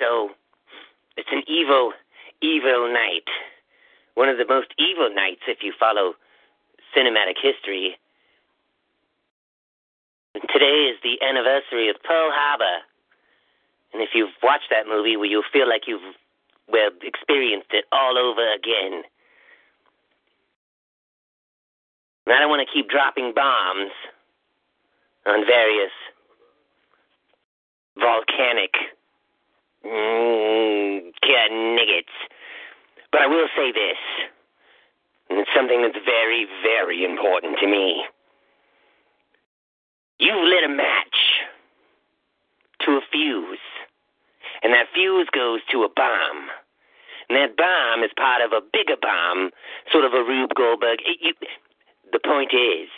So, it's an evil, evil night. One of the most evil nights if you follow cinematic history. Today is the anniversary of Pearl Harbor. And if you've watched that movie, well, you'll feel like you've well experienced it all over again. And I don't want to keep dropping bombs on various volcanic mm, niggets. But I will say this, and it's something that's very, very important to me. You've lit a match to a fuse, and that fuse goes to a bomb. And that bomb is part of a bigger bomb, sort of a Rube Goldberg. It, you, the point is,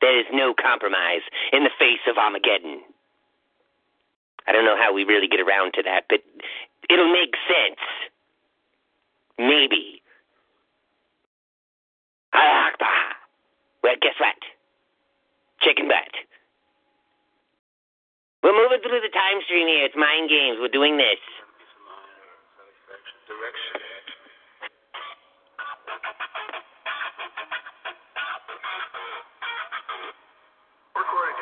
there is no compromise in the face of Armageddon. I don't know how we really get around to that, but it'll make sense. Maybe. Well, guess what? Chicken butt. We're moving through the time stream here. It's mind games. We're doing this. Recorded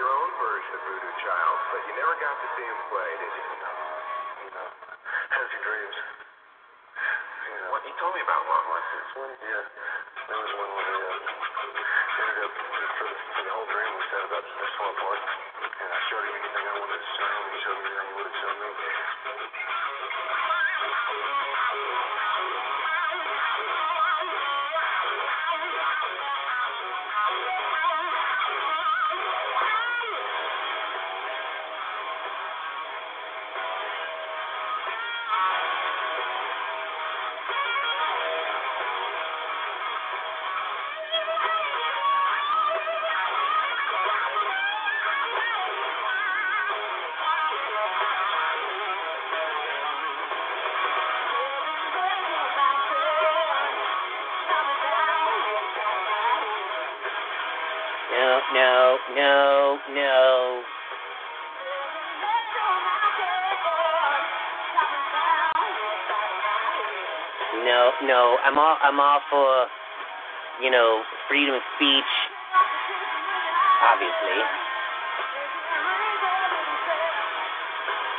your own version of Voodoo Child, but you never got to see him play, did you? No. No. How's your dreams? Yeah. What he told me about one was this one. Yeah. There was one where they uh, ended up for the whole dream I'm all for, you know, freedom of speech, obviously.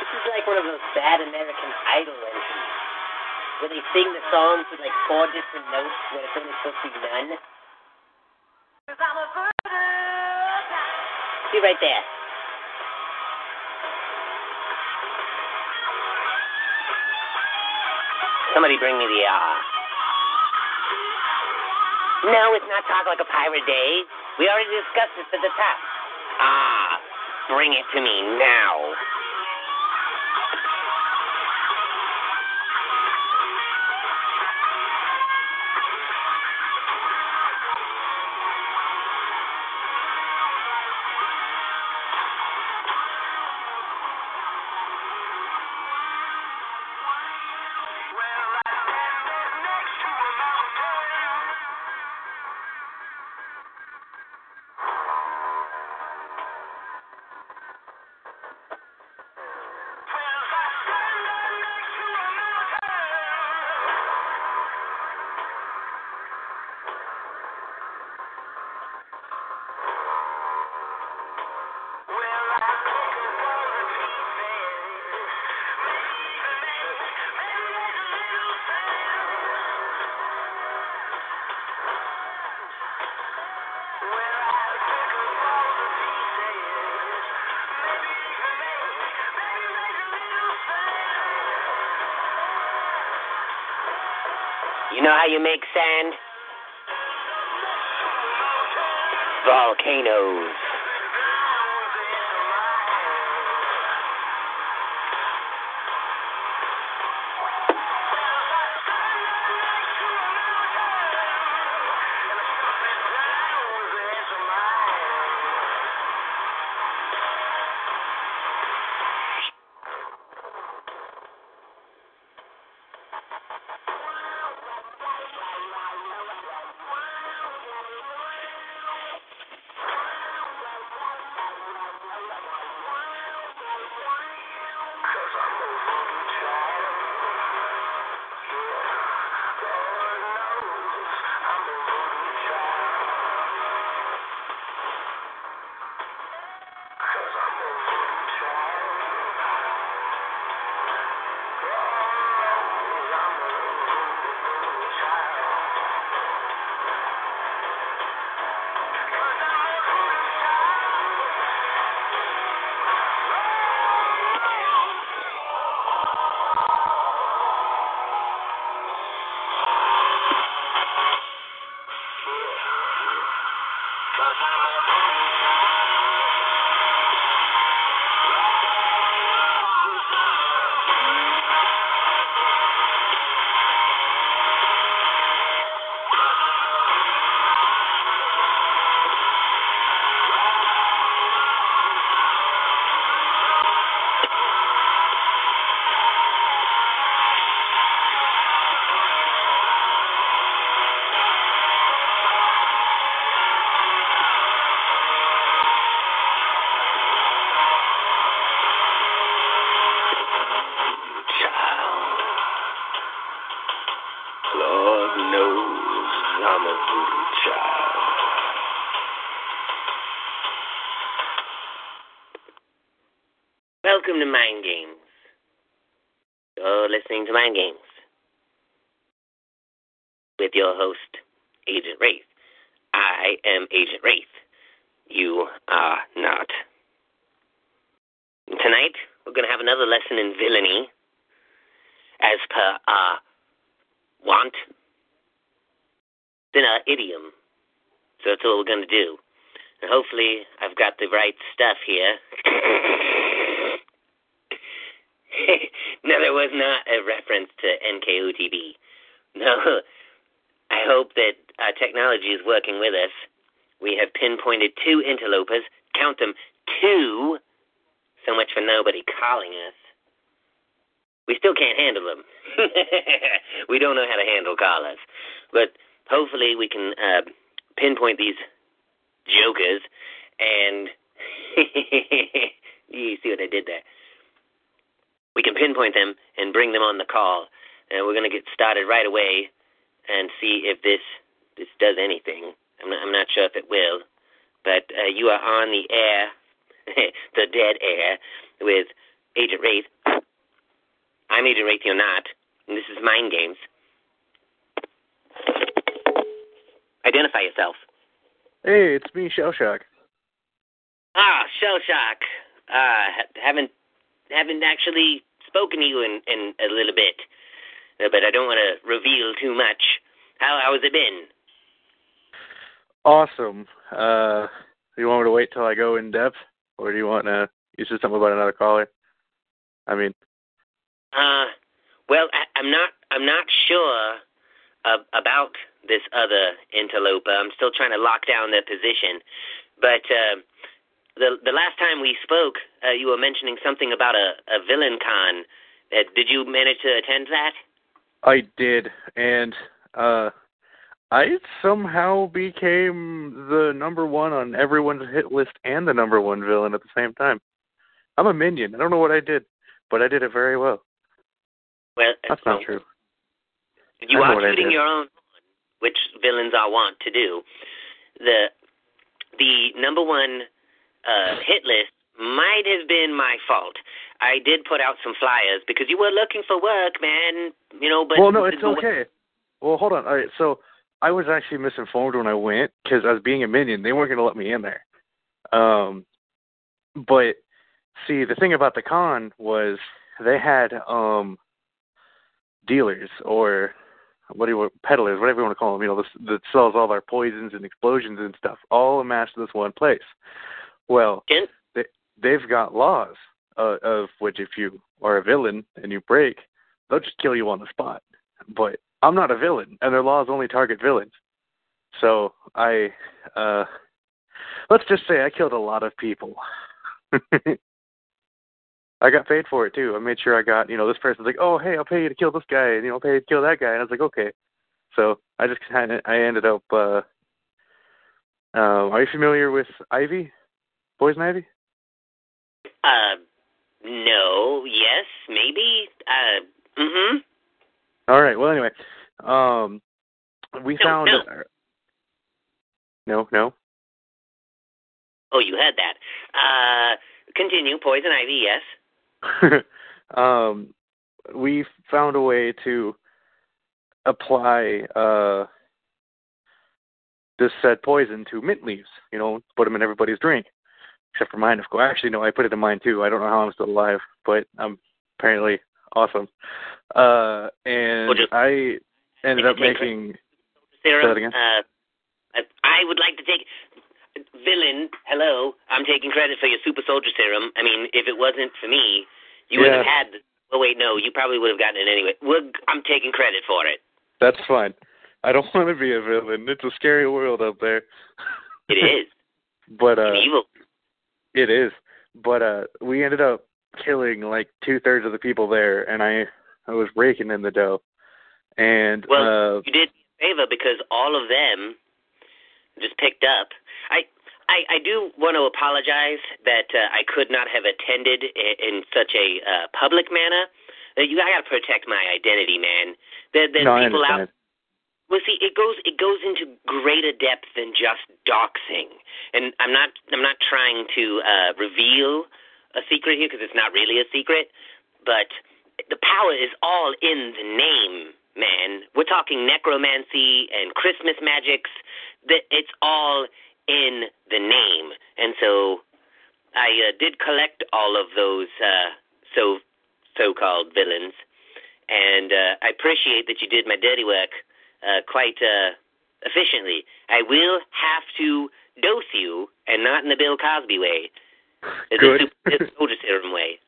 This is like one of those bad American Idol entries where they sing the songs with like four different notes when it's only supposed to be none. See right there. Somebody bring me the ah. Uh, no, it's not Talk Like a Pirate Day. We already discussed this at the top. Ah, bring it to me now. How you make sand? Volcanoes. We still can't handle them. we don't know how to handle callers. But hopefully we can uh, pinpoint these jokers and you see what I did there. We can pinpoint them and bring them on the call. And we're going to get started right away and see if this this does anything. I'm not, I'm not sure if it will, but uh, you are on the air, the dead air, with Agent Wraith. I'm you're not. And this is Mind Games. Identify yourself. Hey, it's me, Shell Shock. Ah, Shell Shock. Uh, haven't haven't actually spoken to you in, in a little bit. uh, but I don't want to reveal too much. How how has it been? Awesome. Uh, do you want me to wait till I go in depth, or do you want to? You said something about another caller. I mean, Uh, well, I, I'm not I'm not sure uh, about this other interloper. I'm still trying to lock down their position. But uh, the the last time we spoke, uh, you were mentioning something about a, a villain con. Uh, did you manage to attend that? I did, and uh, I somehow became the number one on everyone's hit list and the number one villain at the same time. I'm a minion. I don't know what I did, but I did it very well. Well, That's so not true. You are shooting your own, which villains are wont to do. The the number one uh, hit list might have been my fault. I did put out some flyers because you were looking for work, man. You know, but well, no, it's okay. Well, hold on. All right, so I was actually misinformed when I went because I was being a minion. They weren't going to let me in there. Um, but see, the thing about the con was they had um dealers or what do you peddlers, whatever you want to call them. You know, this, that sells all our poisons and explosions and stuff, all amassed in this one place. Well, they, they've got laws uh, of which if you are a villain and you break, they'll just kill you on the spot. But I'm not a villain, and their laws only target villains. So I, uh, let's just say I killed a lot of people. I got paid for it too. I made sure I got, you know, this person's like, oh, hey, I'll pay you to kill this guy, and you know, I'll pay you to kill that guy, and I was like, okay. So I just kind of, I ended up. uh um, Are you familiar with Ivy, Poison Ivy? Uh, no, yes, maybe. Uh, mm-hmm. All right. Well, anyway, um, we No, found. no. no, no. Oh, you had that. Uh, continue. Poison ivy, yes. um, we found a way to apply uh, this said poison to mint leaves. You know, put them in everybody's drink, except for mine, of course. Actually, no, I put it in mine too. I don't know how I'm still alive, but I'm apparently awesome. Uh, and Well, just- I ended up making. Sarah, Say that again. Uh, I- I would like to take villain. Hello, I'm taking credit for your super soldier serum. I mean, if it wasn't for me, you would have Yeah. had. Oh wait, no, you probably would have gotten it anyway. We're, I'm taking credit for it. That's fine. I don't want to be a villain. It's a scary world out there. It is but uh, evil. It is, but uh, we ended up killing like two thirds of the people there, and I I was raking in the dough, and Well, uh, you did me a favor because all of them just picked up. I I, I do want to apologize that uh, I could not have attended in, in such a uh, public manner. Uh, you, I got to protect my identity, man. There, there's no, people out. Well, see, it goes it goes into greater depth than just doxing, and I'm not I'm not trying to uh, reveal a secret here because it's not really a secret, but the power is all in the name, man. We're talking necromancy and Christmas magics. That it's all in the name, and so I uh, did collect all of those uh, so so-called villains, and uh, I appreciate that you did my dirty work uh, quite uh, efficiently. I will have to dose you, and not in the Bill Cosby way, the Good. super soldier serum way.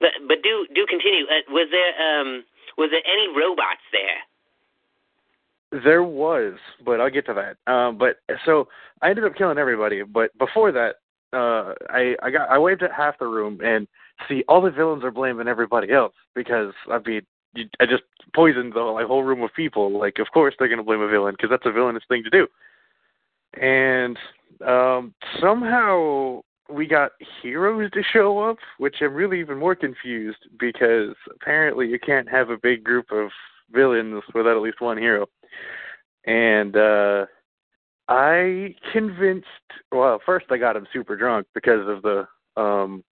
But but do do continue. Uh, was there um was there any robots there? There was, but I'll get to that. Um, but so I ended up killing everybody. But before that, uh, I I got I waved at half the room, and see all the villains are blaming everybody else because I mean you, I just poisoned the like, whole room of people. Like of course they're gonna blame a villain because that's a villainous thing to do. And um, somehow we got heroes to show up, which I'm really even more confused because apparently you can't have a big group of villains without at least one hero. And uh I convinced well, first I got him super drunk because of the um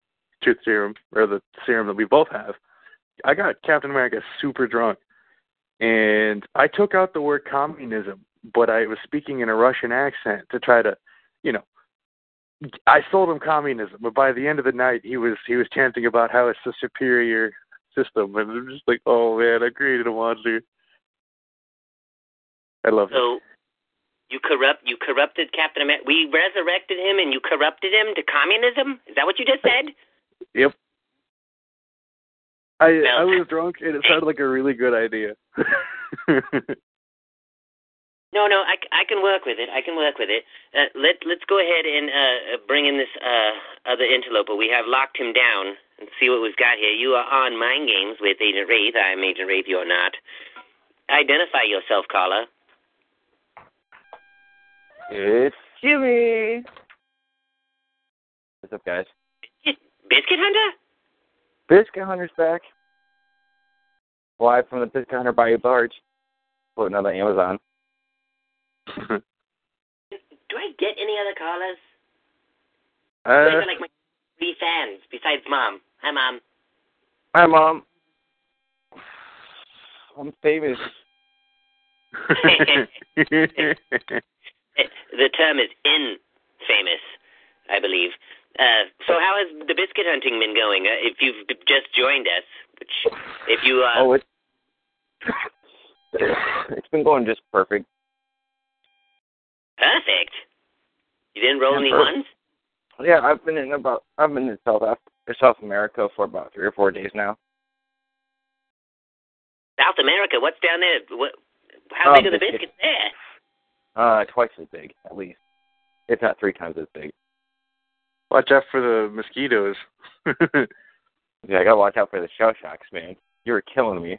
truth serum or the serum that we both have. I got Captain America super drunk and I took out the word communism, but I was speaking in a Russian accent to try to, you know, I sold him communism, but by the end of the night he was he was chanting about how it's the superior system, and I'm just like, oh man, I created a monster. I love it. So you corrupt you corrupted Captain America. We resurrected him and you corrupted him to communism. Is that what you just said? Yep. I No. I was drunk and it sounded like a really good idea. No, no, I, I can work with it. I can work with it. Uh, let let's go ahead and uh, bring in this uh, other interloper. We have locked him down and see what we've got here. You are on Mind Games with Agent Wraith. I am Agent Wraith. You are not. Identify yourself, caller. It's Jimmy. What's up, guys? Biscuit Hunter? Biscuit Hunter's back. Live from the Biscuit Hunter Bayou Barge. Floating on the Amazon. Do I get any other callers? uh, Those are like my three fans besides Mom. Hi, Mom. Hi, Mom. I'm famous. the term is infamous, I believe. Uh, so how has the biscuit hunting been going? Uh, if you've just joined us, which if you uh, Oh, it's it's been going just perfect. perfect, you didn't roll Yeah, any perfect. ones. Yeah, I've been in about I've been in South Af- South America for about three or four days now. South America, what's down there? What? How big are the biscuit. biscuits there? Uh, twice as big at least, if not three times as big. Watch out for the mosquitoes. Yeah, I gotta watch out for the shell shocks, man. You were killing me.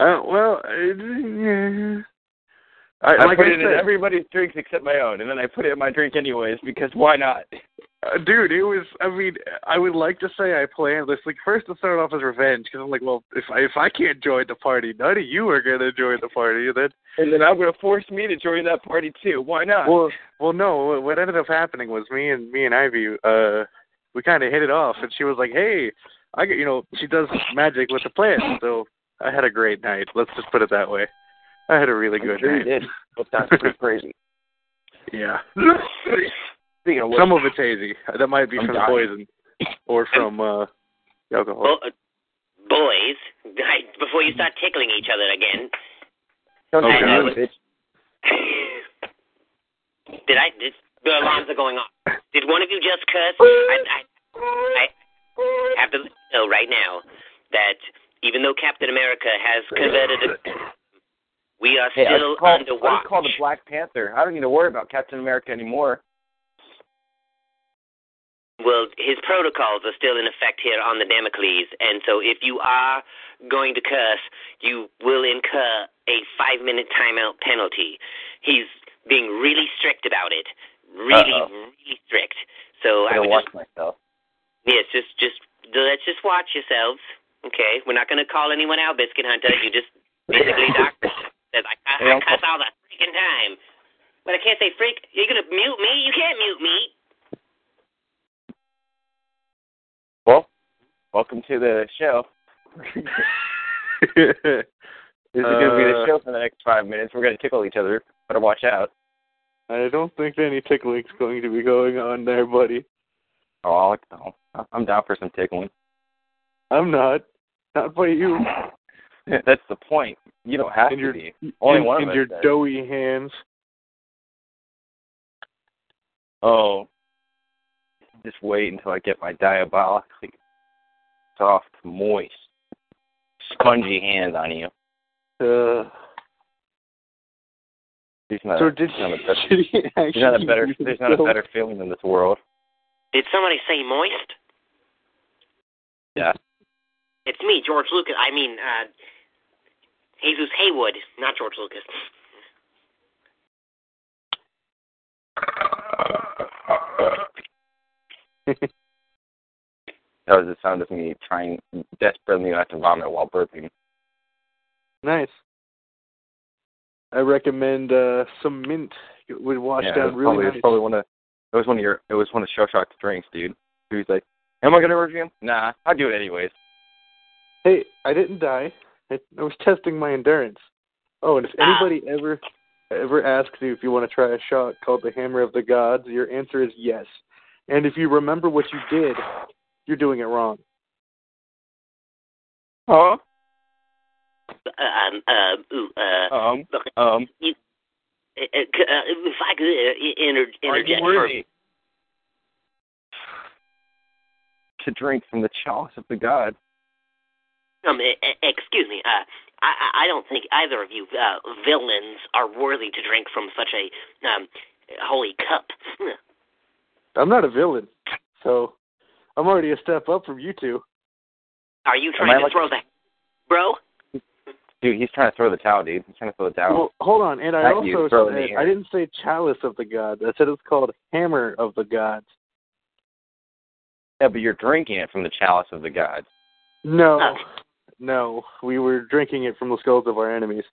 uh, well, uh, I, I like put I it in everybody's drinks except my own, and then I put it in my drink anyways because why not? Uh, dude, it was. I mean, I would like to say I planned this. Like, first it started off as revenge because I'm like, well, if I if I can't join the party, none of you are gonna join the party. And then, And then I'm gonna force me to join that party too. Why not? well, well, no. What ended up happening was me and me and Ivy, uh, we kind of hit it off, and she was like, hey, I get, you know, she does magic with the plants, so I had a great night. Let's just put it that way. I had a really I'm good sure you did. But that's pretty crazy. Yeah. Speaking of which, Some of it's hazy. That might be I'm from dying. poison or from uh alcohol. Bo- uh, boys, I, before you start tickling each other again, don't Okay. do I was- did I? Did, the alarms are going off. Did one of you just curse? I, I, I have to know right now that even though Captain America has converted, we are Hey, still called, under I watch. called the Black Panther. I don't need to worry about Captain America anymore. Well, his protocols are still in effect here on the Damocles, and so if you are going to curse, you will incur a five-minute timeout penalty. He's being really strict about it, really, Uh-oh. really strict. So I I would watch just, myself. yes, just, just let's just watch yourselves, okay? We're not going to call anyone out, Biscuit Hunter. You just basically doctor says I, I, Hey, I Uncle. cuss all the freaking time, but I can't say freak. You're gonna mute me? You can't mute me. Well, welcome to the show. This is going to be the Uh, show for the next five minutes. We're going to tickle each other. Better watch out. I don't think any tickling's going to be going on there, buddy. Oh, I'll, I'll, I'm down for some tickling. I'm not. Not by you. That's the point. You don't have In to your be. Only in, one in of us your does. doughy hands. Oh, just wait until I get my diabolically soft, moist, spongy hands on you. Uh, There's not, so a, did, there's not a better, he there's not a better, there's not a better feeling in this world. Did somebody say moist? Yeah. It's me, George Lucas. I mean, uh, Jesus Haywood, not George Lucas. That was the sound of me trying desperately not to vomit while burping. Nice. I recommend uh some mint. It would wash yeah, down was really probably, it nice. was probably one of it was one of your it was one of Shell Shock's drinks, dude. He was like, "Am I gonna review him? Nah, I'll do it anyways." Hey, I didn't die. I, I was testing my endurance. Oh, and if Ah. anybody ever ever asks you if you want to try a shot called the Hammer of the Gods, your answer is yes. And if you remember what you did, you're doing it wrong. Huh? Um, uh, ooh, uh, Um. look, Um. uh, uh, if I could uh, inter- Are you interject for worthy to drink from the chalice of the god? Um, excuse me. Uh, I, I I don't think either of you uh, villains are worthy to drink from such a um, holy cup. I'm not a villain, so I'm already a step up from you two. Are you trying to like- throw the bro? Dude, he's trying to throw the towel, dude. He's trying to throw the towel. Well, hold on, and I Thank also you, throw it in the said air. I didn't say chalice of the gods. I said it's called hammer of the gods. yeah, but you're drinking it from the chalice of the gods. No, Oh. No, we were drinking it from the skulls of our enemies.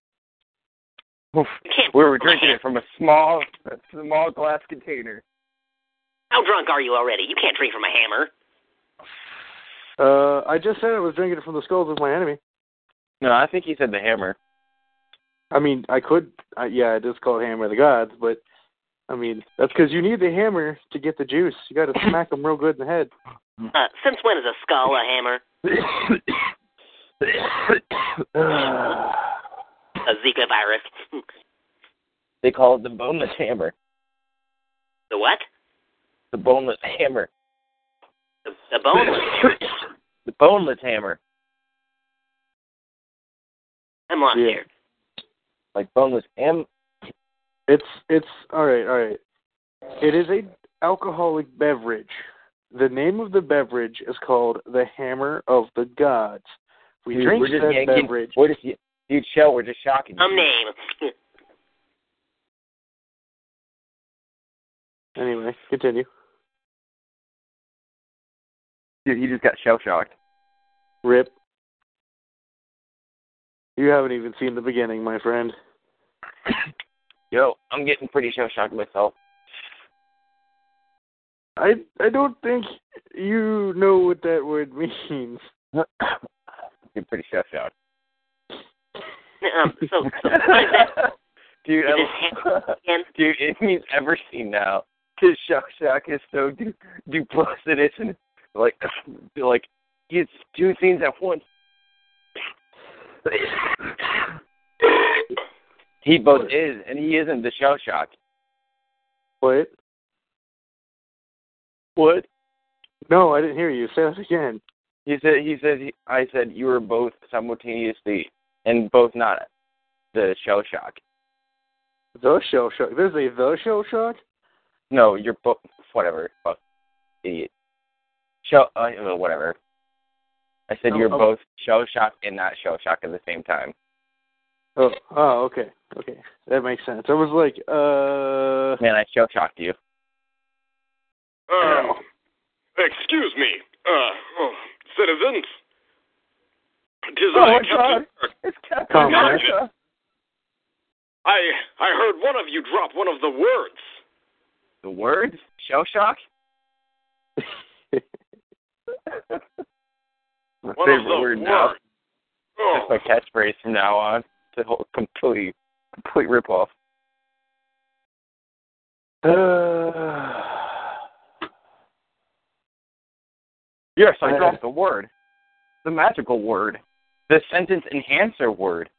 We were drinking it from a small, a small glass container. How drunk are you already? You can't drink from a hammer. Uh, I just said I was drinking it from the skulls of my enemy. No, I think he said the hammer. I mean, I could, uh, yeah, it is called hammer of the gods, but I mean, that's because you need the hammer to get the juice. You got to smack them real good in the head. Uh, since when is a skull a hammer? A Zika virus. they call it the boneless hammer. The what? The boneless hammer. The, the boneless. the boneless hammer. I'm lost Yeah. here. Like boneless ham. It's it's all right, all right. It is a alcoholic beverage. The name of the beverage is called the Hammer of the Gods. We Dude, drink we're just that yanking- beverage. We're just, dude, Shell, we're just shocking you. Some name. Anyway, continue. Dude, he just got shell shocked. Rip. You haven't even seen the beginning, my friend. Yo, I'm getting pretty shell shocked myself. I I don't think you know what that word means. You're pretty shell shocked. um, so, so what is that Dude, I- this dude, it means ever seen now. His shock shock is so du- duplicitous and like, like he's two things at once. he both is and he isn't the shell shock. What? What? No, I didn't hear you. Say that again. He said. He said. He, I said you were both simultaneously and both not the shell shock. The shell shock. There's a the shell shock. No, you're both whatever. Fuck, idiot. Shell. Uh, uh, whatever. I said Oh, you're oh. both shell shocked and not shell shocked at the same time. Oh, oh, okay, okay, that makes sense. I was like, uh, Man, I shell shocked you. Um, excuse me, uh, oh, citizens. Tis I, Captain Kirk. It's Captain Come. America. I I heard one of you drop one of the words. The words? shell shock. My One favorite of the word now. words. Oh, That's my catchphrase from now on. It's a whole complete, complete ripoff. uh, Yes, I Uh, dropped the word. The magical word. The sentence enhancer word.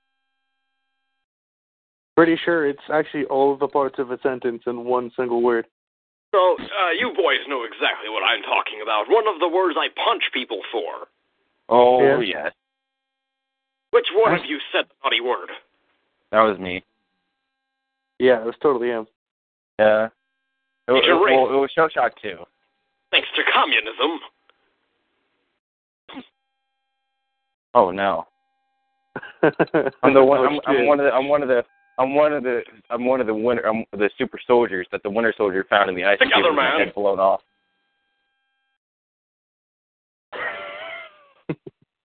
pretty sure it's actually all of the parts of a sentence in one single word. so uh, you boys know exactly what I'm talking about. One of the words I punch people for. Oh, Yeah. yes. Which one of you said the naughty word? That was me. Yeah, it was totally him. Yeah. It, was- well, it was shell shock too. Thanks to communism. Oh no. I'm the one. Oh, I'm, I'm one of the. I'm one of the. I'm one of the. I'm one of the winter. I'm the super soldiers that the Winter Soldier found in the ice. Together, cube my man. Head blown off.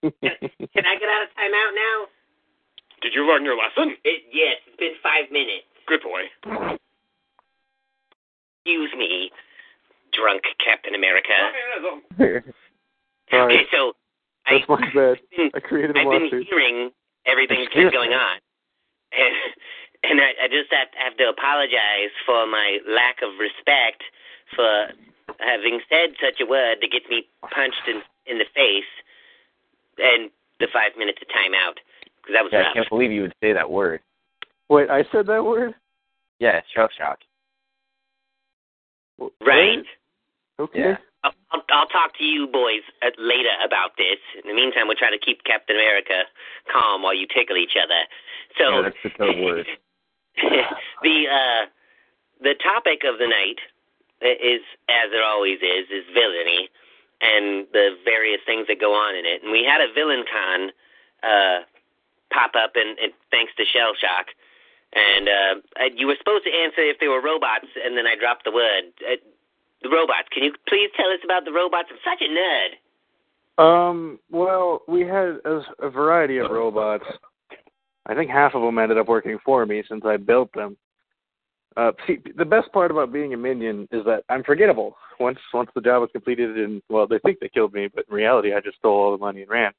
Can I get out of timeout now? Did you learn your lesson? It, yes, it's been five minutes. Good boy. Excuse me, drunk Captain America. Okay, so I, that's my bad. I've been, I created a I've been hearing everything that's Excuse going on, and and I, I just have, have to apologize for my lack of respect for having said such a word that gets me punched in in the face, and the five five minutes of timeout because that was Yeah, I can't believe you would say that word. Wait, I said that word? Yeah, shell shock. Right. Okay. Yeah. I'll, I'll, talk to you boys uh, later about this. In the meantime, we'll try to keep Captain America calm while you tickle each other. So Yeah, that's the code word. the uh, the topic of the night is, as it always is, is villainy and the various things that go on in it. And we had a villain con uh, pop up, and, and thanks to Shell Shock. And uh, you were supposed to answer if they were robots, and then I dropped the word. Uh, the robots. Can you please tell us about the robots? I'm such a nerd. Um. Well, we had a, a variety of robots. I think half of them ended up working for me since I built them. Uh, see, the best part about being a minion is that I'm forgettable. Once once the job is completed, and well, they think they killed me, but in reality, I just stole all the money and ran.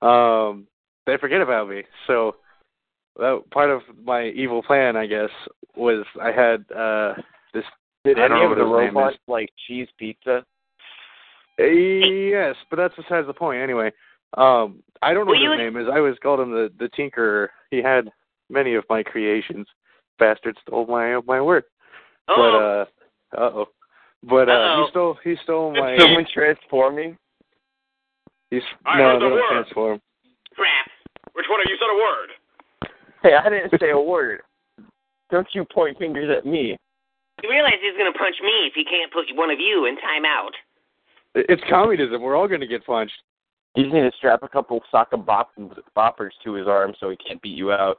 Um, they forget about me. So that part of my evil plan, I guess, was I had uh this. Did any of the what his name robots like cheese pizza? Uh, Yes, but that's besides the point. Anyway, um, I don't know Well, what his name is. I always called him the the Tinkerer. He had many of my creations. Bastard stole my my work. Oh, But uh, uh oh. But uh, Uh-oh. he stole he stole my. Someone transforming? He's I no, heard the they don't word. transform. crap. Which one of you said a word? Hey, I didn't say a word. Don't you point fingers at me. You realize he's going to punch me if he can't put one of you in timeout. It- It's communism. We're all gonna get punched. He's going to strap a couple soccer bop- boppers to his arm so he can't beat you out.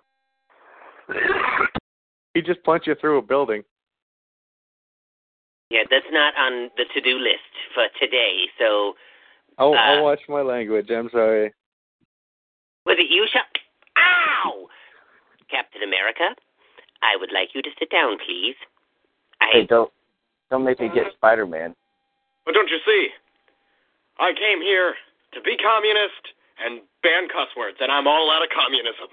he just punch you through a building. Yeah, that's not on the to-do list for today. So, I'll Uh, I'll watch my language. I'm sorry. was it you, Shop? Ow! Captain America, I would like you to sit down, please. I Hey, don't don't make me get Spider Man. But don't you see? I came here to be communist and ban cuss words, and I'm all out of communism.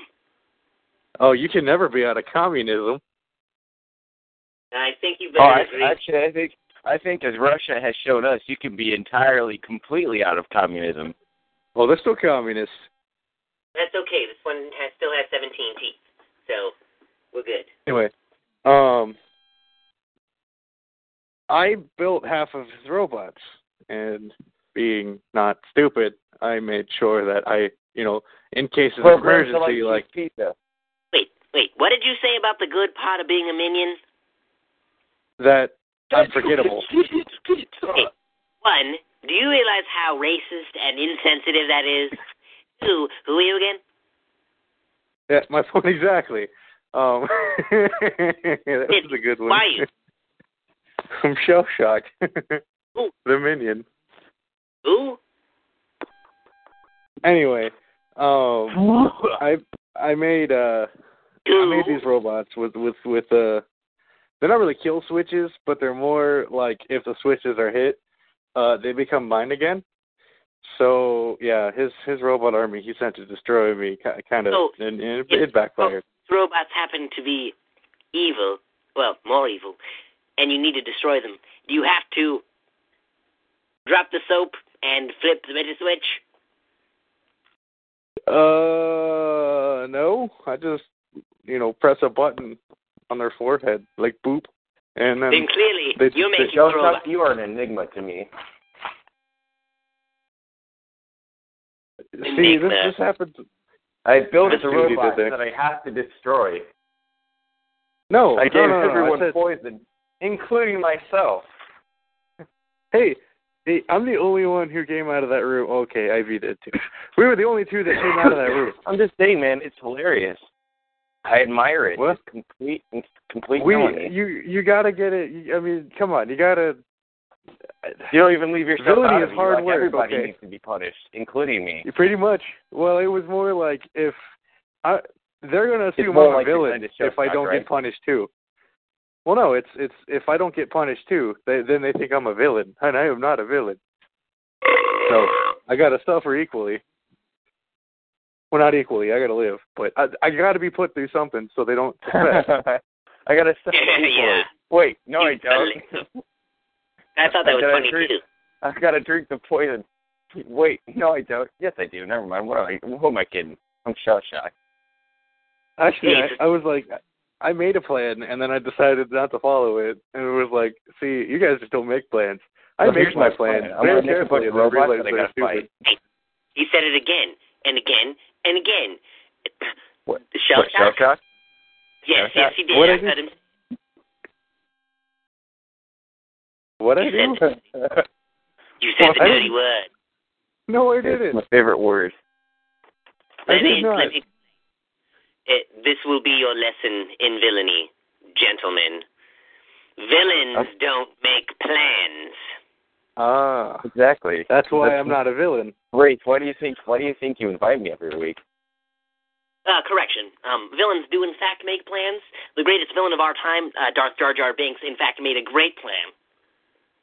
Oh, you can never be out of communism. I think you Oh, better I, agree. actually, I think I think as Russia has shown us, you can be entirely, completely out of communism. Well, they're still communists. That's okay. This one has, still has 17 teeth, so we're good. Anyway, um, I built half of his robots, and being not stupid, I made sure that I, you know, in case of Well, emergency, like cheese pizza. Wait, wait. What did you say about the good part of being a minion? that, unforgettable. Hey, one, do you realize how racist and insensitive that is? Two, who are you again? Yeah, my phone exactly. Um, that was a good one. Why are you? I'm shell shocked. The minion. Who? Anyway, um, I I made uh I made these robots with with with uh they're not really kill switches, but they're more like if the switches are hit, uh they become mine again. So yeah, his his robot army he sent to destroy me kind of So, and, and it, it backfired. robots happen to be evil, well, more evil, and you need to destroy them, do you have to drop the soap and flip the meta switch? Uh no, I just you know press a button on their forehead like boop, and then then clearly they- you're they- making Joe robots. You are an enigma to me. see this Enigma. this happens. I built That's a what he did robot there. that I have to destroy. No, I gave no, no, I everyone said- poison, including myself. Hey, hey, I'm the only one who came out of that room. Okay, Ivy did too. We were the only two that came out of that room. I'm just saying, man, it's hilarious. I admire it. What? It's complete, it's complete We, you, you gotta get it. I mean, come on, you gotta. You don't even leave yourself Villainy out is of it. hard like, work, Everybody okay. needs to be punished, including me. Pretty much. Well, it was more like if I, they're gonna assume I'm like a villain trying to show if I don't right? get punished too. Well, no, it's it's if I don't get punished too, they, then they think I'm a villain, and I am not a villain. So I gotta suffer equally. Well, not equally. I gotta live, but I I gotta be put through something so they don't. I gotta step Yeah. Wait, no, I don't. totally- I thought that was funny drink- too. I gotta drink the poison. Wait, no, I don't. Yes, I do. Never mind. What am I? Who am I kidding? I'm shell shocked. Actually, I, I was like, I made a plan and then I decided not to follow it, and it was like, see, you guys just don't make plans. I Well, make here's my my plan. plan. I'm very gonna make a bunch carefully, of and then robots realize that I they're gotta stupid. fight. He said it again and again and again. What? Shell What, shell shock? shock? Yes, Shell yes, shock? he did. What I I him. What I You do? said- You said Well, the I dirty word. no, I didn't. It's my favorite word. I Let did me, not. let me, it, this will be your lesson in villainy, gentlemen. Villains Okay. don't make plans. Ah, Exactly. that's why That's- I'm not a villain. Great. Why do you think? Why do you think you invite me every week? Uh, correction. Um, villains do in fact make plans. The greatest villain of our time, uh, Darth Jar Jar Binks, in fact made a great plan.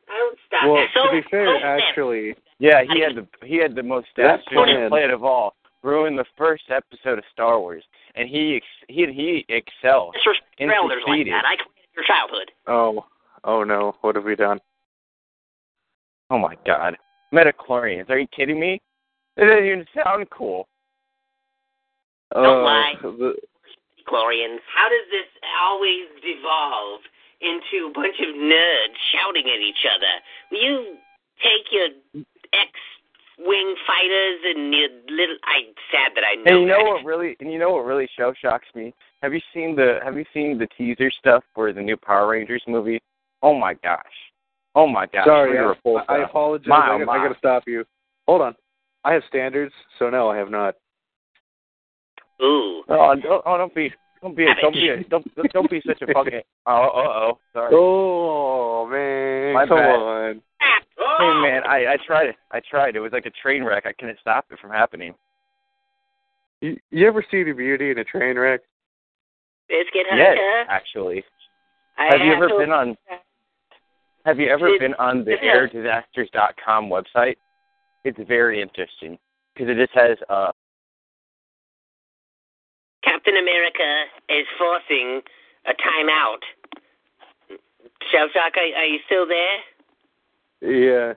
I don't stop. Well, so to be fair, close then. actually, Yeah, he had the he had the most That dastardly plan- plan of all. Ruined the first episode of Star Wars, and he ex- he he excelled. Disrespect your and elders like that. I created your childhood. oh, oh no, what have we done? Oh my God, Midi-chlorians! Are you kidding me? It doesn't even sound cool. Don't uh, lie. The, Glorians. How does this always devolve into a bunch of nerds shouting at each other? Will you take your X-wing fighters and your little? I'm sad that I know. And you know that. what really and you know what really show shocks me? Have you seen the Have you seen the teaser stuff for the new Power Rangers movie? Oh my gosh! Oh my gosh! sorry, You're a I, full I apologize. Mile, I, got, I got to stop you. Hold on. I have standards, so no, I have not. Ooh. Oh, don't, oh, don't be, don't be, a, don't be, a, don't, don't be such a fucking. Oh, uh oh, sorry. Oh man, My come bad. on. Hey man, I I tried it. I tried. It was like a train wreck. I couldn't stop it from happening. You, you ever see the beauty in a train wreck? Biscuit Yes, Hunter. actually. I Have you ever been on? Have you ever Did- been on the Yeah. airdisasters.com website? It's very interesting because it just has uh Captain America is forcing a timeout. Shellshock, are, are you still there? Yeah.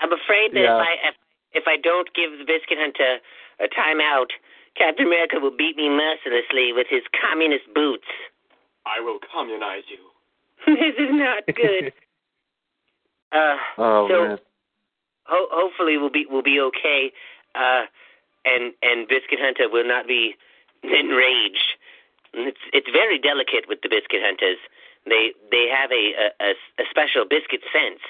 I'm afraid that Yeah. if I if, if I don't give the Biscuit Hunter a timeout, Captain America will beat me mercilessly with his communist boots. I will communize you. this is not good. uh, Oh so man. ho- hopefully we'll be we'll be okay. Uh, and and Biscuit Hunter will not be enraged. It's it's very delicate with the Biscuit Hunters. They they have a a, a, special biscuit sense,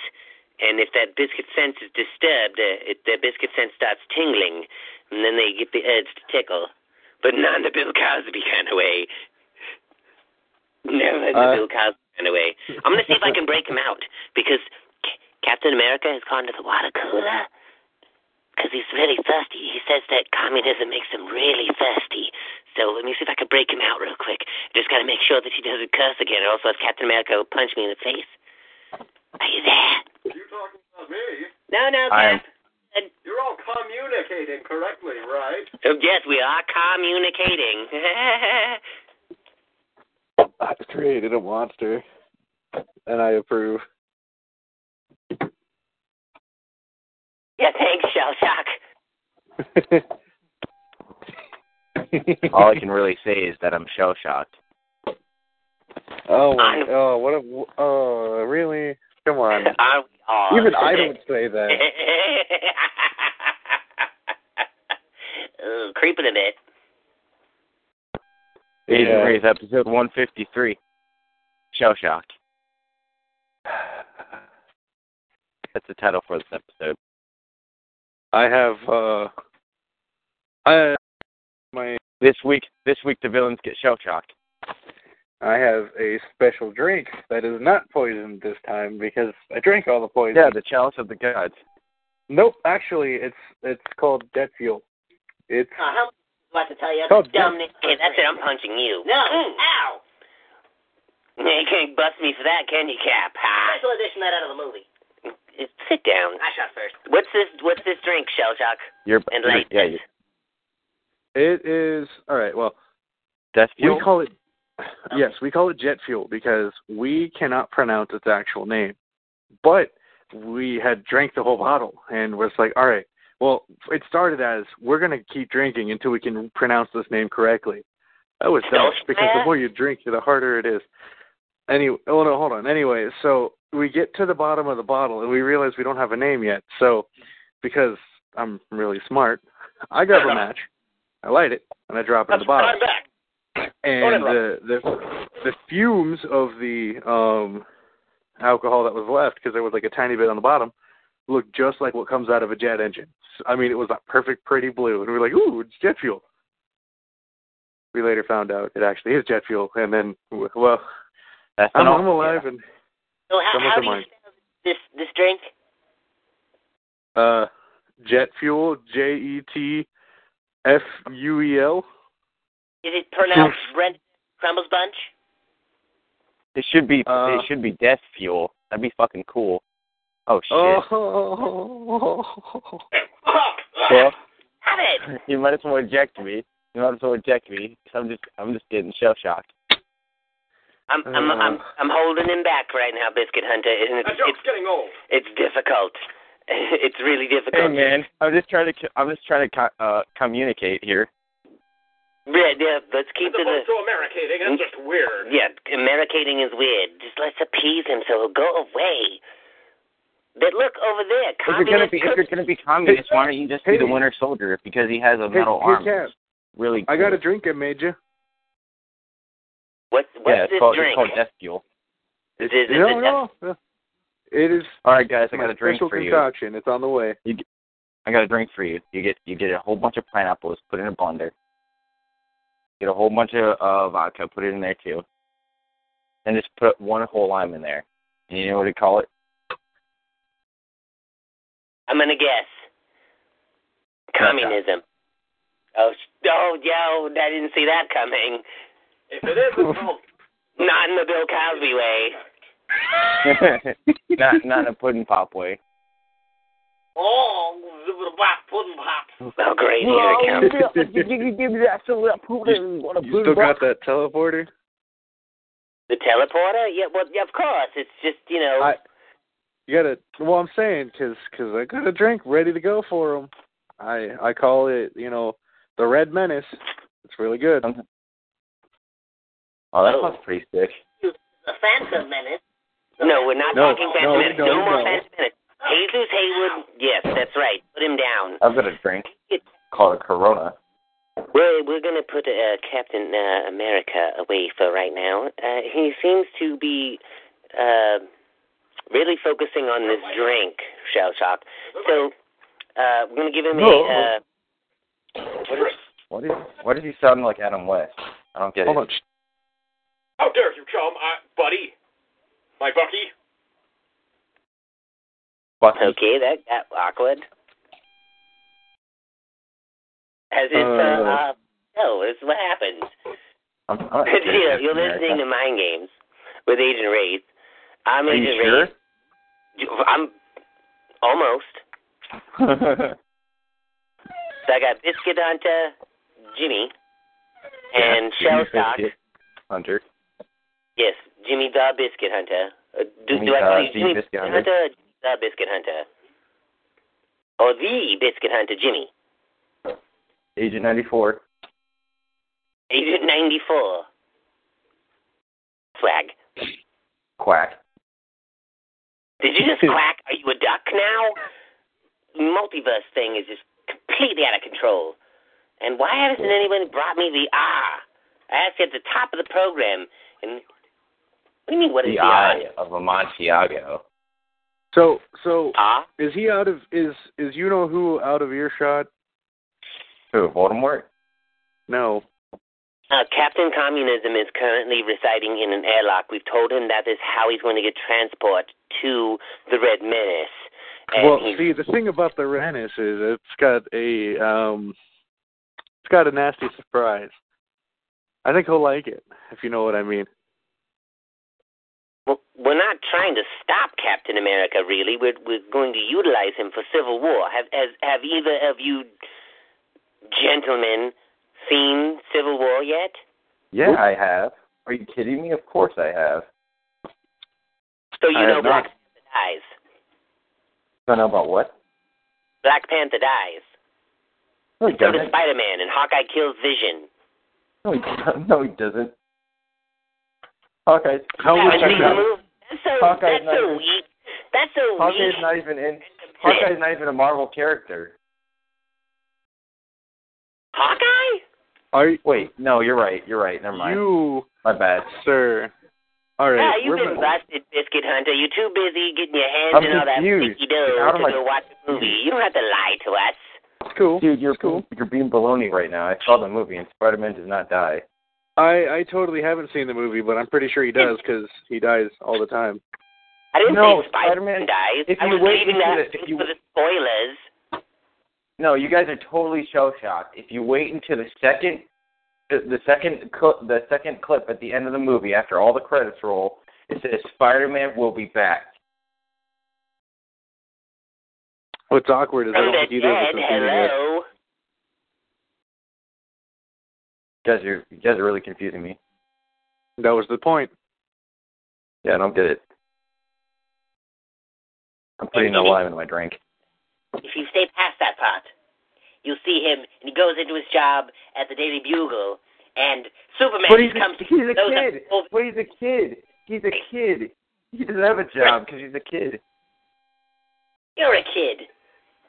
and if that biscuit sense is disturbed, uh, it, their biscuit sense starts tingling, and then they get the urge to tickle, but not in the Bill Cosby kind of way. Never in the Uh. Bill Cosby kind of way. I'm gonna see if I can break him out because C- Captain America has gone to the water cooler because he's really thirsty. He says that communism makes him really thirsty. So let me see if I can break him out real quick. Just got to make sure that he doesn't curse again, or else Captain America will punch me in the face. Are you there? You talking about me? No, no, I am- Cap. You're all communicating correctly, right? Oh, yes, we are communicating. I've created a monster, and I approve. Yeah, thanks, Shell Shock. all I can really say is that I'm shell shocked. oh! I'm- Oh, what a! Oh, really? Come on. Are we all? Even I don't say that. Ooh, creeping a bit. Agent Yeah. Wraith episode 153. Shell shocked. That's the title for this episode. I have. uh I my This week, this week the villains get shell shocked. I have a special drink that is not poisoned this time because I drank all the poison. Yeah, the chalice of the gods. Nope, actually, it's it's called jet fuel. It's Uh, how about to tell you? Oh, dumb yes. Hey, that's it. I'm punching you. No. Ow. You can't bust me for that, can you, Cap? Special edition that out of the movie. Sit down. I shot first. What's this? What's this drink, Shell Shock? You're, And you're- light. yeah, you it is all right. Well, death fuel. we call it yes, we call it jet fuel because we cannot pronounce its actual name. But we had drank the whole bottle and was like, all right. Well, it started as we're gonna keep drinking until we can pronounce this name correctly. That was dumb because the more you drink, the harder it is. Anyway, oh no, hold on. Anyway, so we get to the bottom of the bottle and we realize we don't have a name yet. So, because I'm really smart, I grab a match, I light it, and I drop it in the bottle. I'm back. And the the the fumes of the um alcohol that was left, because there was like a tiny bit on the bottom, looked just like what comes out of a jet engine. I mean, it was that perfect, pretty blue, and we were like, "Ooh, it's jet fuel." We later found out it actually is jet fuel, and then, well, That's I'm, I'm alive, and So how, how them do you aren't. spell this this drink? uh, jet fuel, J E T F U E L. Is it pronounced Brent Crumbles Bunch? It should be Uh, it should be death fuel. That'd be fucking cool. Oh shit. Oh, Well, Have it. you might as well eject me. You might as well eject me. Cause I'm just I'm just getting shell shocked. I'm I'm Uh. I'm I'm holding him back right now, Biscuit Hunter, and it's That joke's it's, getting old. it's difficult. It's really difficult. Hey difficult. man, I'm just trying to I'm just trying to co- uh, communicate here. Yeah, yeah, let's keep As to the opposed to Americating, that's just weird. yeah. Americating is weird. Just let's appease him so he'll go away. But look over there, If you're gonna be if you're gonna be communist, why don't you just be the Winter Soldier because he has a hey, metal hey, arm? Cap, Really, I got a drink I made you. What what's yeah, it's this called drink? it's called death fuel. Is it- is it no, death- no, no. It is All right, guys, I got a drink special for you. concoction. It's on the way. I got a drink for you. You get you get a whole bunch of pineapples, put in a blender. Get a whole bunch of uh, vodka, put it in there too. And just put one whole lime in there. And you know what to call it? I'm gonna guess. Communism. Oh, sh- oh, yo, I didn't see that coming. If it is, it's called Not in the Bill Cosby way. not not in a pudding pop way. oh, the black pudding pop. Oh, great, here it comes. You still got that teleporter? The teleporter? Yeah, well, yeah, of course. It's just, you know, I, you got to. Well, I'm saying because cause I got a drink ready to go for him. I I call it you know the Red Menace. It's really good. Oh, that sounds pretty sick. The Phantom Menace. no, we're not No, talking no, Phantom Menace. no, No, more no. Phantom Menace. Jesus Haywood, yes, that's right. Put him down. I've got a drink it's, called a Corona. We're we're gonna put uh, Captain uh, America away for right now. Uh, he seems to be uh, really focusing on this drink, shell shock. So uh, we're gonna give him a. Uh, What is what is what does he sound like Adam West? I don't get Hold it. on. How dare you come, uh, buddy? My Bucky? Bucky. okay, that got awkward. As it's uh, Uh, uh no, this is what happens. I'm, I'm not You're, serious, you're America. listening to mind games with Agent Wraith. I'm Are you Agent sure? I'm almost. So I got Biscuit Hunter, Jimmy, and Jimmy Shell Shock. Biscuit Hunter. Yes, Jimmy the Biscuit Hunter. Uh, do, Jimmy do I call you the Jimmy Biscuit Hunter? Hunter? or the Biscuit Hunter? Or the Biscuit Hunter, Jimmy. Agent 94. Agent 94. Flag. Quack. Did you just quack? Are you a duck now? Multiverse thing is just completely out of control. And why hasn't anyone brought me the ah? I asked you at the top of the program, and what do you mean? What is The the, Eye of Amontillado. So so ah? is he out of is is you know who out of earshot? Who, Voldemort? No. Uh, Captain Communism is currently residing in an airlock. We've told him that is how he's going to get transport to the Red Menace. And Well, he's, see, the thing about the Rennis is it's got a um, it's got a nasty surprise. I think he'll like it, if you know what I mean. Well, we're not trying to stop Captain America. Really, we're we're going to utilize him for Civil War. Have has have either of you gentlemen seen Civil War yet? Yeah, I have. Are you kidding me? Of course I have. So you I know have Black not. Panther dies. Don't know about what? Black Panther dies. No, he So does doesn't. Spider Man, and Hawkeye kills Vision. No, he. No, he doesn't. Hawkeye. How Yeah, was and that the done? move- That's so. Hawkeye's that's not so even- weak. That's so Hawkeye's weak. not even in. Hawkeye's not even a Marvel character. Hawkeye? Are you, Wait, no, you're right. You're right. Never mind. you, My bad. sir? All right, Yeah, you've been busted, Biscuit Hunter. You're too busy getting your hands I'm in all that sticky dough to my- go watch the movie. You don't have to lie to us. It's cool. Dude, you're cool. you're being baloney right now. I saw the movie and Spider-Man does not die. I I totally haven't seen the movie, but I'm pretty sure he does because he dies all the time. I didn't No, say Spider-Man Spider-Man- dies. if I you was wait leaving until that the- if you- for the spoilers. No, you guys are totally shell shocked. If you wait until the second, the, the second, cl- the second clip at the end of the movie, after all the credits roll, it says Spider-Man will be back. What's awkward is I don't the think he does dead, this in yet. You guys are you guys are really confusing me. That was the point. Yeah, I don't get it. I'm putting no lime in my drink. If you stay past that part, you'll see him, and he goes into his job at the Daily Bugle, and Superman But he's comes a, he's a kid. that- But he's a kid. He's a kid. He doesn't have a job because he's a kid. You're a kid.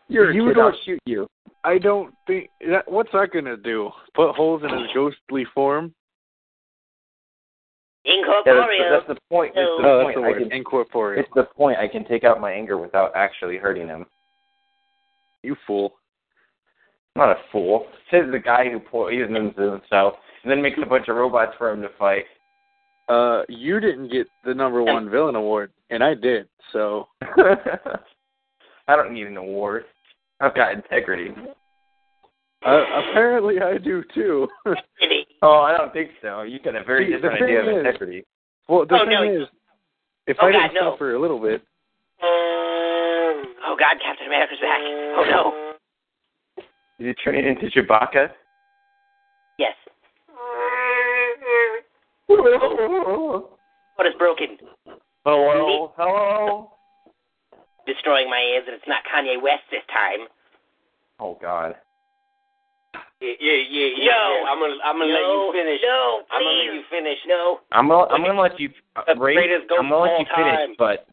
You're a you kid. don't I'll- shoot you. I don't think that. What's that gonna do? Put holes in his ghostly form? Yeah, Incorporeal. that's, that's the point. That's the Oh, that's point. the I can, Incorporeal. it's the point. I can take out my anger without actually hurting him. You fool. I'm not a fool. Says the guy who poisons himself and then makes a bunch of robots for him to fight. Uh, you didn't get the number one villain award, and I did. So I don't need an award. I've got integrity. uh, apparently I do too. Oh, I don't think so. You've got a very See, different idea of is- integrity. well, the Oh, thing no. is, if Oh, I God, didn't no. suffer a little bit, Oh God, Captain America's back. Oh no. Did you turn it into Chewbacca? Yes. What is broken? Hello, hello? Destroying my ears, and it's not Kanye West this time. Oh, God. Yeah, yeah, yeah, yeah. No. yeah. I'm gonna, I'm gonna let you finish. No, please. I'm gonna let you finish. No. I'm gonna, I'm gonna let you, uh, The Ray, greatest I'm gonna let you finish, time. but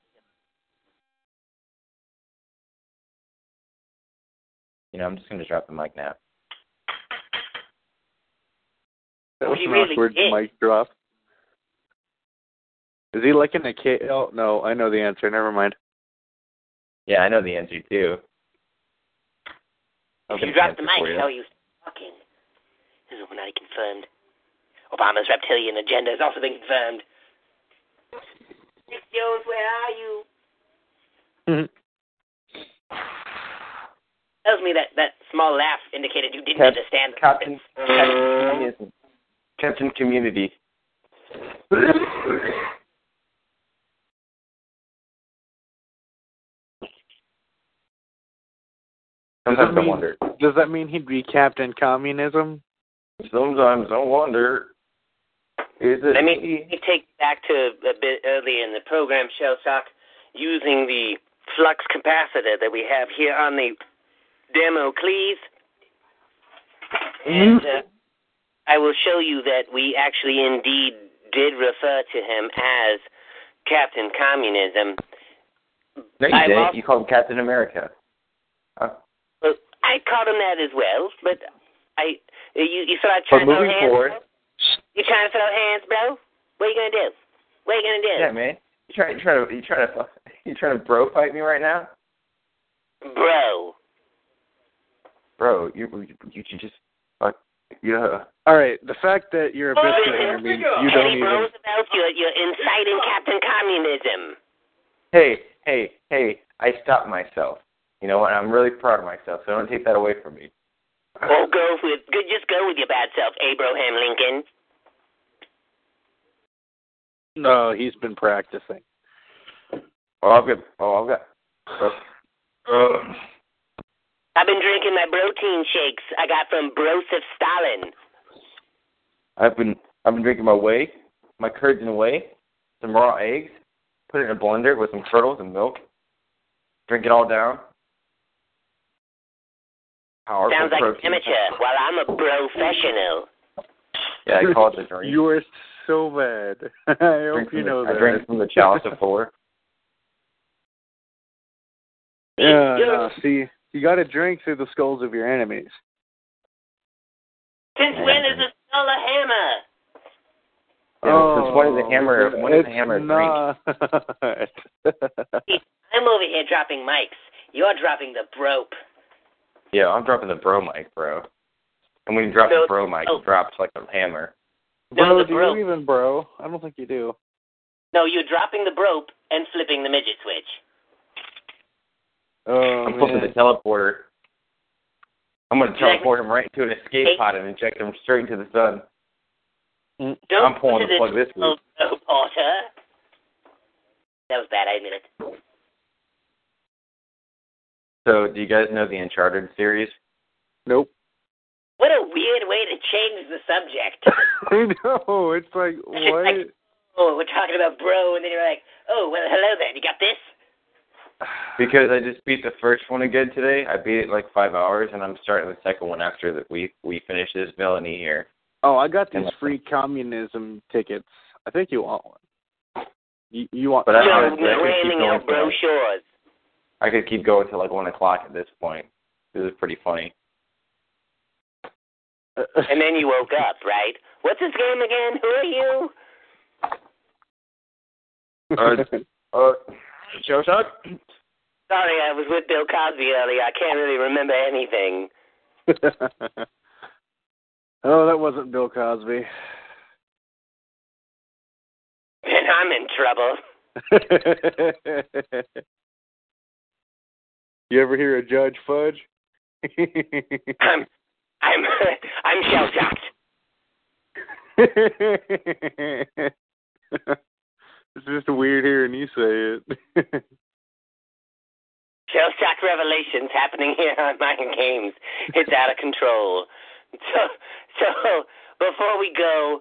you know, I'm just gonna drop the mic now. that was he an really awkward did. mic drop. Is he licking a K? Oh no, I know the answer. Never mind. Yeah, I know the answer too. If you drop the answer for mic, you. how are you talking? This is Illuminati confirmed. Obama's reptilian agenda has also been confirmed. Nick Jones, where are you? Mhm. Tells me that that small laugh indicated you didn't Cap- understand the Captain. Captain, Communism. Captain Community. Sometimes I mean- wonder. Does that mean he'd be Captain Communism? Sometimes I wonder. Is it Let me, let me take back to a bit earlier in the program, Shell Shock, using the flux capacitor that we have here on the demo, please. And uh, I will show you that we actually indeed did refer to him as Captain Communism. No, you didn't. You called him Captain America. Huh? Well, I called him that as well, but I you you started But trying to throw moving hands. forward, You trying to throw hands, bro? What are you gonna do? What are you gonna do? yeah, man. You trying, you trying to, you trying to, you trying to bro fight me right now, Bro. bro? You, you should just, fuck, yeah. All right. The fact that you're a Oh, biscuit yeah, means you don't Teddy even. Roosevelt, you're, you're inciting Captain Communism. Hey, hey, hey! I stopped myself. You know what? I'm really proud of myself. So don't take that away from me. Oh, go with good. Just go with your bad self, Abraham Lincoln. No, he's been practicing. Oh, I've got, oh, I've got. Uh, I've been drinking my protein shakes I got from Broseph Stalin. I've been, I've been drinking my whey, my curds and whey, some raw eggs, put it in a blender with some turtles and milk. Drink it all down. Powerful Sounds like protein. amateur. Well, I'm a professional. Yeah, I call it the drink. You are so bad. I drink hope you from know the, that. I drink from the chalice of Thor. Yeah, no, see, you got to drink through the skulls of your enemies. Since when is a skull a hammer? Yeah, since when is a oh, hammer- when is a hammer a drink? I'm over here dropping mics. You're dropping the brope. Yeah, I'm dropping the bro mic, bro. And when you drop No, the bro mic, oh. it drops like a hammer. No, bro, the do bro. you even bro? I don't think you do. No, you're dropping the brope and flipping the midget switch. Oh, I'm flipping the teleporter. I'm gonna teleport him right into an escape Hey. pod and inject him straight into the sun. Mm. Don't I'm pulling the plug this oh, week. oh, Porter. That was bad, I admit it. So, do you guys know the Uncharted series? Nope. What a weird way to change the subject. I know. It's like what? like- oh, we're talking about bro, and then you're like, oh, well, hello then. You got this? Because I just beat the first one again today. I beat it in like five hours, and I'm starting the second one after that we we finish this villainy here. Oh, I got these And- free communism tickets. I think you want one. You, you want? But I- no, I- I could keep I could keep going till like one o'clock at this point. This is pretty funny. And then you woke up, right? What's his game again? Who are you? Uh, uh, show shot. Sorry, I was with Bill Cosby earlier. I can't really remember anything. oh, that wasn't Bill Cosby. And I'm in trouble. you ever hear a Judge Fudge? I'm, I'm, I'm shell shocked. it's just weird hearing you say it. Shell shock revelations happening here on Mind Games. It's out of control. So, so before we go,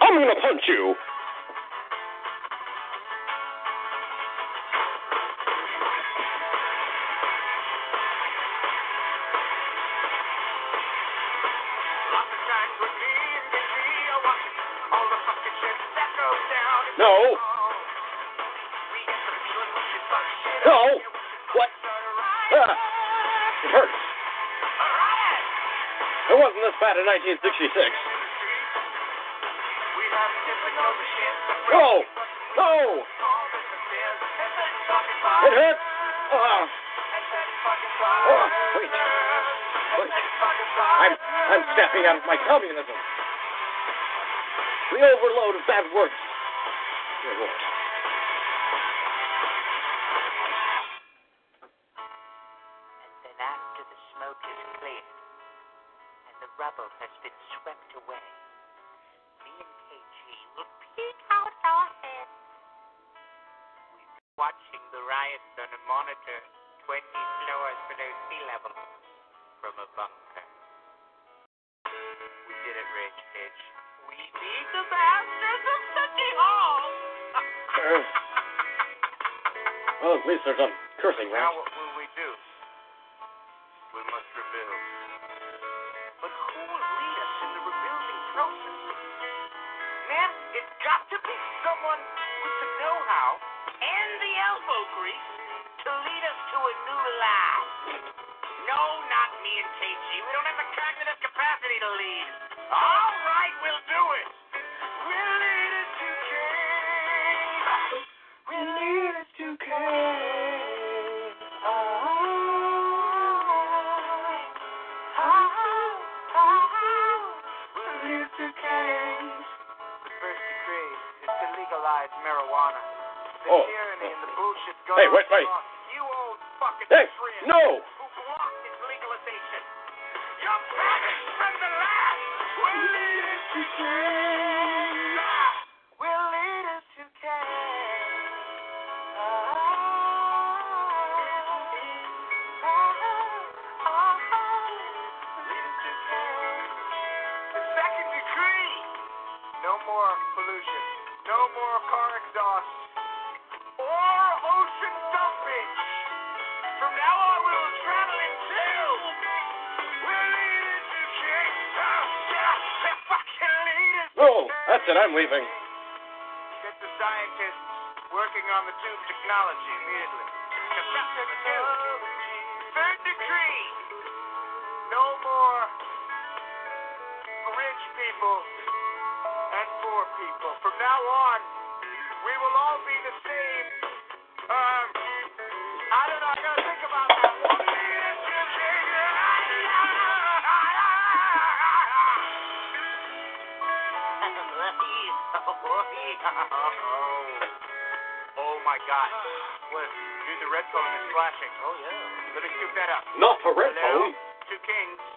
I'm gonna punch you. Wasn't this bad in 1966. No. No. It hurts. Ah. Oh, wait. Wait. I'm I'm snapping out of my communism. The overload of bad words. Dear Lord. There's some cursing Now that's it. I'm leaving. Get the scientists working on the tube technology immediately. Chapter. Third decree. No more rich people and poor people. From now on, we will all be the same. Um, Oh, oh, oh. oh my God! What? You're the red phone that's flashing. Oh yeah. Let me scoop that up. Not the red Hello? phone. Two kings.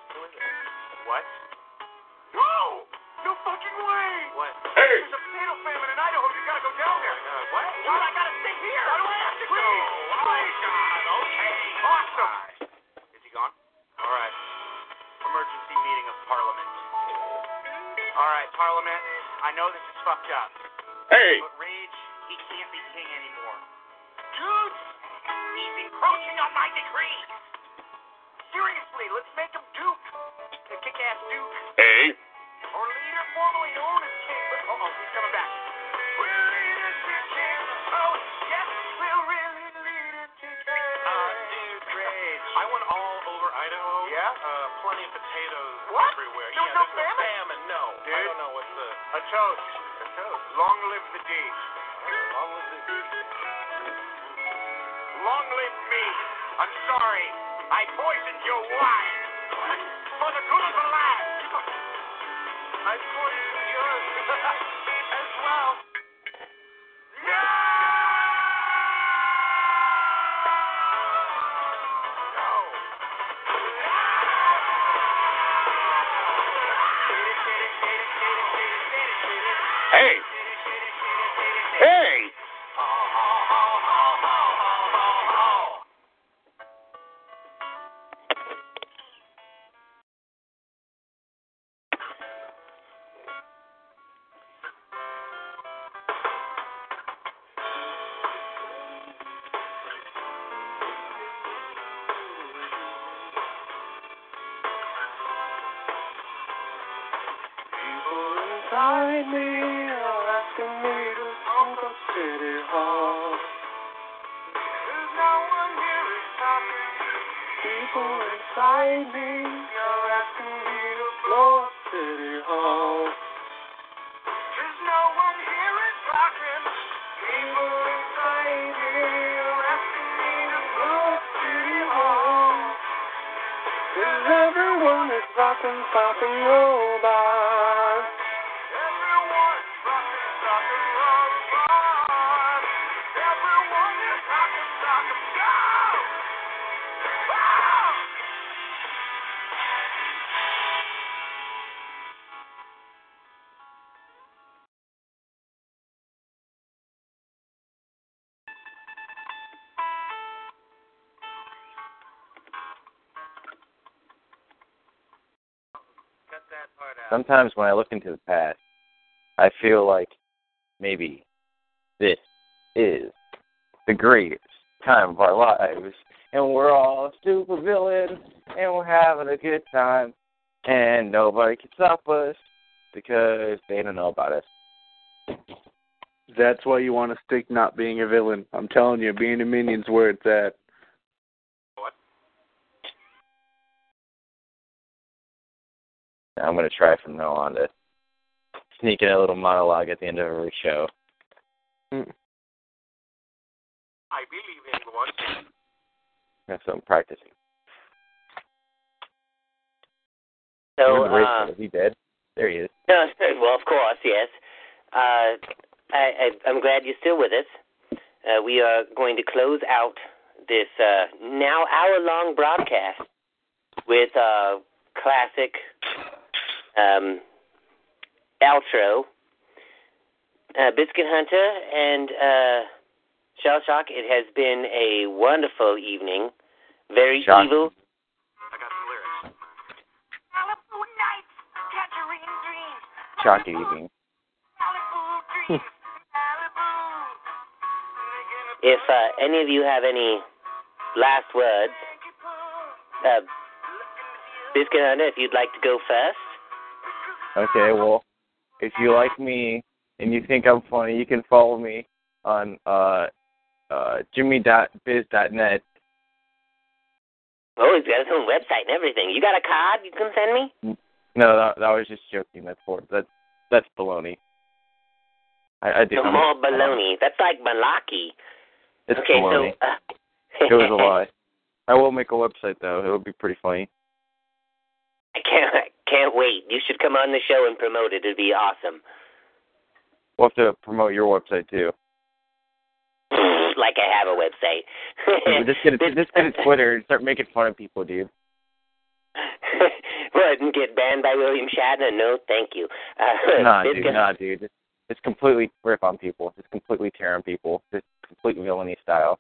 This is fucked up. Hey! But Rage, he can't be king anymore. Dude, he's encroaching on my decrees. Seriously, let's make him Duke. The kick-ass Duke. Hey! Or leader formerly known as king. But, oh, oh, he's coming back. We'll lead us to king. Oh, yes, we'll really lead us to king. Uh, dude, Rage. I went all over Idaho. Yeah? Uh, plenty of potatoes What? everywhere. There was yeah, no there's famine? famine, no. Dude. I don't know what's the... A toast. Long live the D. Long live the D. Long live me. I'm sorry. I poisoned your wine. For the good of the land. I poisoned yours as well. Sometimes when I look into the past, I feel like maybe this is the greatest time of our lives, and we're all super villains, and we're having a good time, and nobody can stop us because they don't know about us. That's why you want to stick not being a villain. I'm telling you, being a minion's where it's at. I'm gonna try from now on to sneak in a little monologue at the end of every show. Mm. I believe in God. That's what I'm practicing. So, Even the race uh, is he dead? There he is. No, well, of course, yes. Uh, I, I, I'm glad you're still with us. Uh, we are going to close out this uh, now hour long broadcast with a classic um, outro. Uh, Biscuit Hunter and uh, Shell Shock, it has been a wonderful evening. Very Shock. evil. Shocking evening. If uh, any of you have any last words, uh, Biscuit Hunter, if you'd like to go first. Okay, well, if you like me and you think I'm funny, you can follow me on uh uh jimmy.biz.net. Oh, he's got his own website and everything. You got a card you can send me? No, that, that was just joking. That's for that's that's baloney. I, I do. No more baloney. That's like malaki. It's okay, baloney. so uh, it was a lie. I will make a website though. It would be pretty funny. I can't I can't wait. You should come on the show and promote it. It'd be awesome. We'll have to promote your website too. like I have a website. just get a, just get a Twitter and start making fun of people, dude. what and get banned by William Shatner? No, thank you. Uh, nah, dude, nah, dude. It's, it's completely rip on people. It's completely tear on people. Just complete villainy style.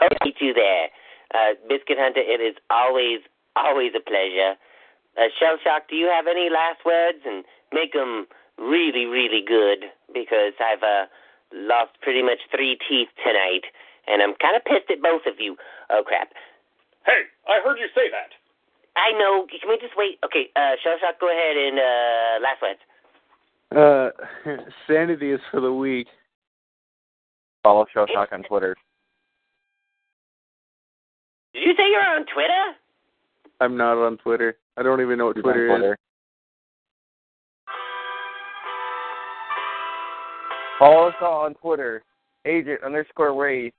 I'll meet you there. Uh, Biscuit Hunter, it is always, always a pleasure. Uh, Shell Shock, do you have any last words? And make them really, really good because I've uh, lost pretty much three teeth tonight, and I'm kind of pissed at both of you. Oh, crap. Hey, I heard you say that. I know. Can we just wait? Okay, uh, Shell Shock, go ahead and uh, last words. Uh, sanity is for the weak. Follow Shell Shock on Twitter. Did you say you're on Twitter? I'm not on Twitter. I don't even know what Twitter, Twitter. is. Follow us all on Twitter. Agent underscore Wraith.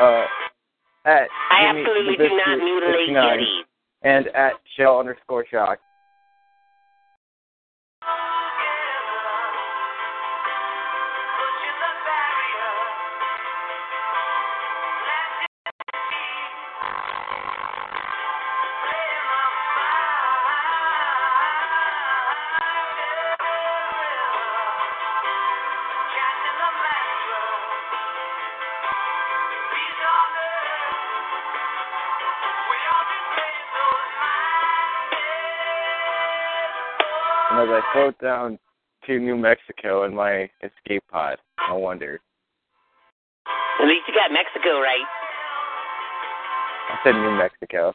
Uh, at I Jimmy absolutely the do not mutilate 69. And at Shell underscore Shock. I float down to New Mexico in my escape pod, no wonder. At least you got Mexico right. I said New Mexico.